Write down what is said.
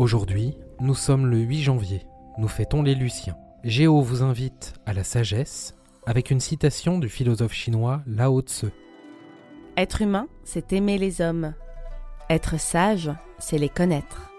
Aujourd'hui, nous sommes le 8 janvier. Nous fêtons les Luciens. Géo vous invite à la sagesse avec une citation du philosophe chinois Lao Tse. Être humain, c'est aimer les hommes. Être sage, c'est les connaître.